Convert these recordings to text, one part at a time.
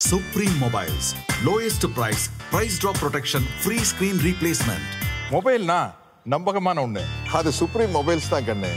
Supreme Mobiles. Lowest price, price drop protection, free screen replacement. மொபைல்னா நம்பகமான ஒண்ணு அது supreme mobiles தான் கண்ணு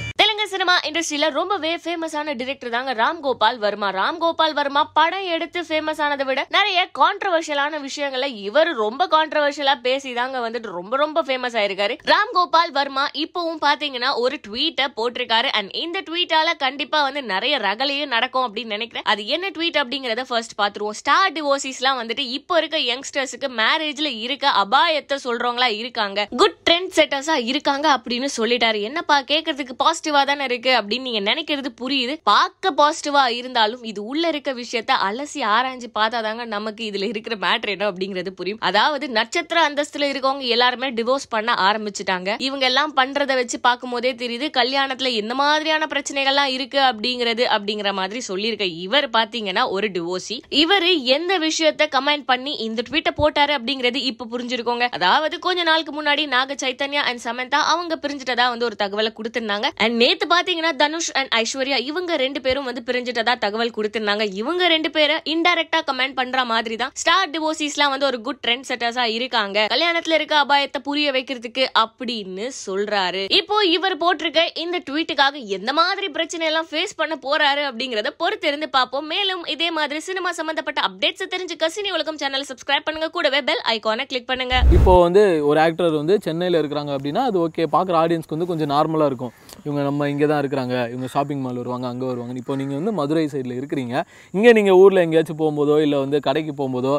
சினிமா இண்டஸ்ட்ரியில ரொம்பவே ஃபேமஸான டிரெக்டர் தாங்க ராம் கோபால் வர்மா. ராம் கோபால் வர்மா படம் எடுத்து ஃபேமஸ் ஆனதை விட நிறைய கான்ட்ரவர்ஷியலான விஷயங்களை இவர் ரொம்ப கான்ட்ரவர்ஷியலா பேசி தாங்க வந்துட்டு ரொம்ப ரொம்ப ஃபேமஸ் ஆயிருக்காரு. ராம் கோபால் வர்மா இப்பவும் பாத்தீங்கன்னா ஒரு ட்வீட்டை போட்டிருக்காரு. அண்ட் இந்த ட்வீட்டால கண்டிப்பா வந்து நிறைய ரகலையும் நடக்கும் அப்படின்னு நினைக்கிறேன். அது என்ன ட்வீட் அப்படிங்கறத ஃபர்ஸ்ட் பாத்துருவோம். ஸ்டார் டிவோர்சிஸ்லாம் வந்துட்டு இப்போ இருக்க யங்ஸ்டர்ஸுக்கு மேரேஜ்ல இருக்க அபாயத்தை சொல்றவங்களா இருக்காங்க. குட் ட்ரெண்ட் செட்டர்ஸா இருக்காங்க அப்படின்னு சொல்லிட்டாரு. என்னப்பா கேட்கறதுக்கு பாசிட்டிவா தான் இருக்கு அப்படின்னு நீங்க நினைக்கிறது புரியுது. பார்க்க பாசிட்டிவா இருந்தாலும் இது உள்ள இருக்க விஷயத்த அலசி ஆராய்ஞ்சு பார்த்தாதாங்க நமக்கு இதுல இருக்கிற மேட்ரு என்ன அப்படிங்கிறது புரியும். அதாவது நட்சத்திர அந்தஸ்துல இருக்கவங்க எல்லாருமே டிவோர்ஸ் பண்ண ஆரம்பிச்சுட்டாங்க. இவங்க எல்லாம் பண்றதை வச்சு பார்க்கும் போதே தெரியுது கல்யாணத்துல எந்த மாதிரியான பிரச்சனைகள்லாம் இருக்கு அப்படிங்கிறது அப்படிங்கிற மாதிரி சொல்லியிருக்க இவர் பாத்தீங்கன்னா ஒரு டிவோர்ஸி இவர் எந்த விஷயத்த கமெண்ட் பண்ணி இந்த ட்வீட்டை போட்டாரு அப்படிங்கிறது இப்ப புரிஞ்சிருக்கோங்க. அதாவது கொஞ்ச நாளுக்கு முன்னாடி நாக சைத்தன்யா அண்ட் சமந்தா அவங்க பிரிஞ்சிட்டதா வந்து ஒரு தகவலை கொடுத்திருந்தாங்க. அண்ட் நேத்து பாத்தீங்கன்னா தனுஷ் அண்ட் ஐஸ்வர்யா இவங்க ரெண்டு பேரும் வந்து பிரிஞ்சிட்டதா தகவல் கொடுத்திருந்தாங்க. இவங்க ரெண்டு பேரை இன்டைரக்டா கமெண்ட் பண்ற மாதிரி தான் ஸ்டார் டிவோர்சிஸ்லாம் வந்து ஒரு குட் ட்ரெண்ட் செட்டர்ஸா இருக்காங்க. கல்யாணத்துல இருக்க அபாயத்தை புரிய வைக்கிறதுக்கு அப்படின்னு சொல்றாரு. இப்போ இவர் போட்டிருக்க இந்த ட்வீட்டுக்காக எந்த மாதிரி பிரச்சனை எல்லாம் ஃபேஸ் பண்ண போறாரு அப்படிங்கறத பொறுத்து இருந்து பார்ப்போம். மேலும் இதே மாதிரி சினிமா சம்பந்தப்பட்ட அப்டேட்ஸ் தெரிஞ்சுக்க சினி உலகம் சேனலை சப்ஸ்கிரைப் பண்ணுங்க. கூடவே பெல் ஐகானை கிளிக் பண்ணுங்க. இப்போ வந்து ஒரு ஆக்டர் வந்து சென்னையில் இருக்கிறாங்க அப்படின்னா அது ஓகே பார்க்குற ஆடியன்ஸ்க்கு வந்து கொஞ்சம் நார்மலாக இருக்கும். இவங்க நம்ம இங்கே தான் இருக்கிறாங்க இவங்க ஷாப்பிங் மால் வருவாங்க அங்கே வருவாங்க இப்போ நீங்கள் வந்து மதுரை சைடில் இருக்கிறீங்க. இங்கே நீங்கள் ஊரில் எங்கேயாச்சும் போகும்போதோ இல்லை வந்து கடைக்கு போகும்போதோ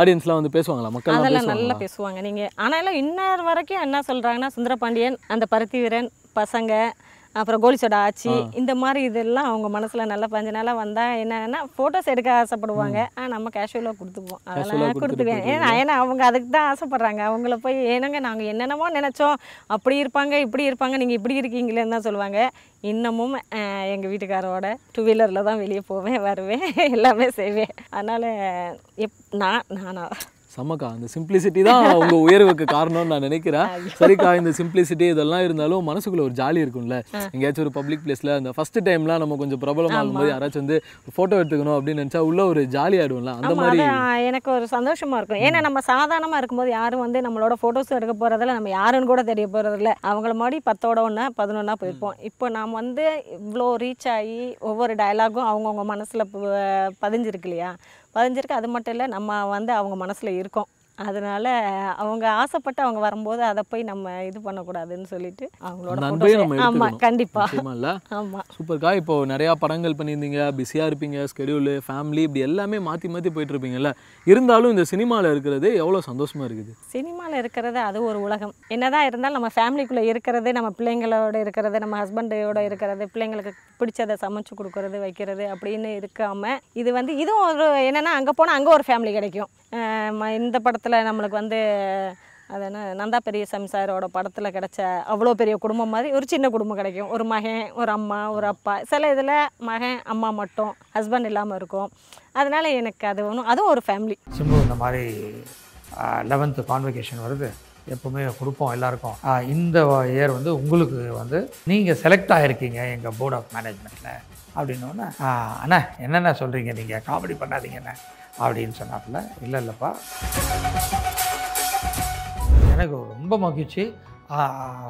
ஆடியன்ஸ்லாம் வந்து பேசுவாங்களா? மக்கள் அதெல்லாம் நல்லா பேசுவாங்க. நீங்கள் ஆனாலும் இன்னொரு வரைக்கும் என்ன சொல்கிறாங்கன்னா சுந்தரபாண்டியன் அந்த பருத்தி வீரன் பசங்க அப்புறம் கோலிசோட ஆச்சி. இந்த மாதிரி இதெல்லாம் அவங்க மனசில் நல்லா பஞ்ச நாளாக வந்தால் என்னன்னா ஃபோட்டோஸ் எடுக்க ஆசைப்படுவாங்க. ஆனால் நம்ம கேஷுவலாக கொடுத்துப்போம். அதெல்லாம் கொடுத்துக்குவேன் ஏன்னா ஏன்னா அவங்க அதுக்கு தான் ஆசைப்படுறாங்க. அவங்கள போய் ஏனங்க நாங்கள் என்னென்னமோ நினச்சோம். அப்படி இருப்பாங்க இப்படி இருப்பாங்க. நீங்கள் இப்படி இருக்கீங்களேன்னு தான் சொல்லுவாங்க. இன்னமும் எங்கள் வீட்டுக்காரோட டூ வீலரில் தான் வெளியே போவேன் வருவேன். எல்லாமே செய்வேன். அதனால் எப் நான் நானா? செம்மக்கா அந்த சிம்பிளிசிட்டி தான் உங்க உயர்வுக்கு காரணம்னு நான் நினைக்கிறேன். சரிக்கா இந்த சிம்பிளிசிட்டி இதெல்லாம் இருந்தாலும் மனசுக்குள்ள ஒரு ஜாலி இருக்கும்ல. எங்கேயாச்சும் ஒரு பப்ளிக் பிளேஸ்ல அந்த ஃபர்ஸ்ட் டைம்லாம் நம்ம கொஞ்சம் பிரபலமாகும் போது யாராச்சும் வந்து ஃபோட்டோ எடுத்துக்கணும் அப்படின்னு நினைச்சா உள்ள ஒரு ஜாலி ஆயிடும்ல அந்த மாதிரி எனக்கு ஒரு சந்தோஷமா இருக்கும். ஏன்னா நம்ம சாதாரணமாக இருக்கும்போது யாரும் வந்து நம்மளோட ஃபோட்டோஸ் எடுக்க போகிறதில்ல நம்ம யாருன்னு கூட தெரிய போகிறதில்ல அவங்கள மாதிரி பத்தோட ஒன்றா பதினொன்றா போயிருப்போம். இப்போ நாம் வந்து இவ்வளோ ரீச் ஆகி ஒவ்வொரு டயலாகும் அவங்கவுங்க மனசில் பதிஞ்சிருக்கு இல்லையா? பதிஞ்சிருக்கு. அது மட்டும் இல்லை நம்ம வந்து அவங்க மனசில் இருக்கோம். அதனால அவங்க ஆசைப்பட்டு அவங்க வரும்போது அதை போய் நம்ம இது பண்ணக்கூடாதுன்னு சொல்லிட்டு அவங்களோட அந்த அன்பையும் நம்ம photos- ஆமா எடுத்துக்கணும். கண்டிப்பாக ஆமாம் சூப்பர்க்கா இப்போ நிறையா படங்கள் பண்ணியிருந்தீங்க பிஸியாக இருப்பீங்க ஸ்கெடியூலு ஃபேமிலி இப்படி எல்லாமே மாற்றி மாற்றி போயிட்டு இருப்பீங்கல்ல இருந்தாலும் இந்த சினிமாவில் இருக்கிறது எவ்வளோ சந்தோஷமா இருக்குது? சினிமாவில் இருக்கிறது அது ஒரு உலகம். என்னதான் இருந்தாலும் நம்ம ஃபேமிலிக்குள்ளே இருக்கிறது நம்ம பிள்ளைங்களோட இருக்கிறது நம்ம ஹஸ்பண்டோட இருக்கிறது பிள்ளைங்களுக்கு பிடிச்சதை சமைச்சு கொடுக்கறது வைக்கிறது அப்படின்னு இருக்காம இது வந்து இதுவும் ஒரு என்னென்னா அங்கே போனால் அங்கே ஒரு ஃபேமிலி கிடைக்கும். இந்த படத்தில் நம்மளுக்கு வந்து அது என்ன நந்தா பெரியசாமி சாரோட படத்தில் கிடைச்ச அவ்வளோ பெரிய குடும்பம் மாதிரி ஒரு சின்ன குடும்பம் கிடைக்கும். ஒரு மகன் ஒரு அம்மா ஒரு அப்பா. சில இதில் மகன் அம்மா மட்டும் ஹஸ்பண்ட் இல்லாமல் இருக்கும். அதனால் எனக்கு அது ஒன்றும் அதுவும் ஒரு ஃபேமிலி சிம்பு இந்த மாதிரி லெவன்த்து கான்வெகேஷன் வருது. எப்போவுமே கொடுப்போம் எல்லாருக்கும். ஆ, இந்த இயர் வந்து உங்களுக்கு வந்து நீங்கள் செலக்ட் ஆகிருக்கீங்க எங்கள் போர்ட் ஆஃப் மேனேஜ்மெண்ட்டில் அப்படின்னோடனே அண்ணா என்னென்ன சொல்கிறீங்க நீங்கள் காமெடி பண்ணாதீங்கண்ணே அப்படின்னு சொன்னாப்புல இல்லை இல்லைப்பா. எனக்கு ரொம்ப மகிழ்ச்சி. ஆ, ஆ,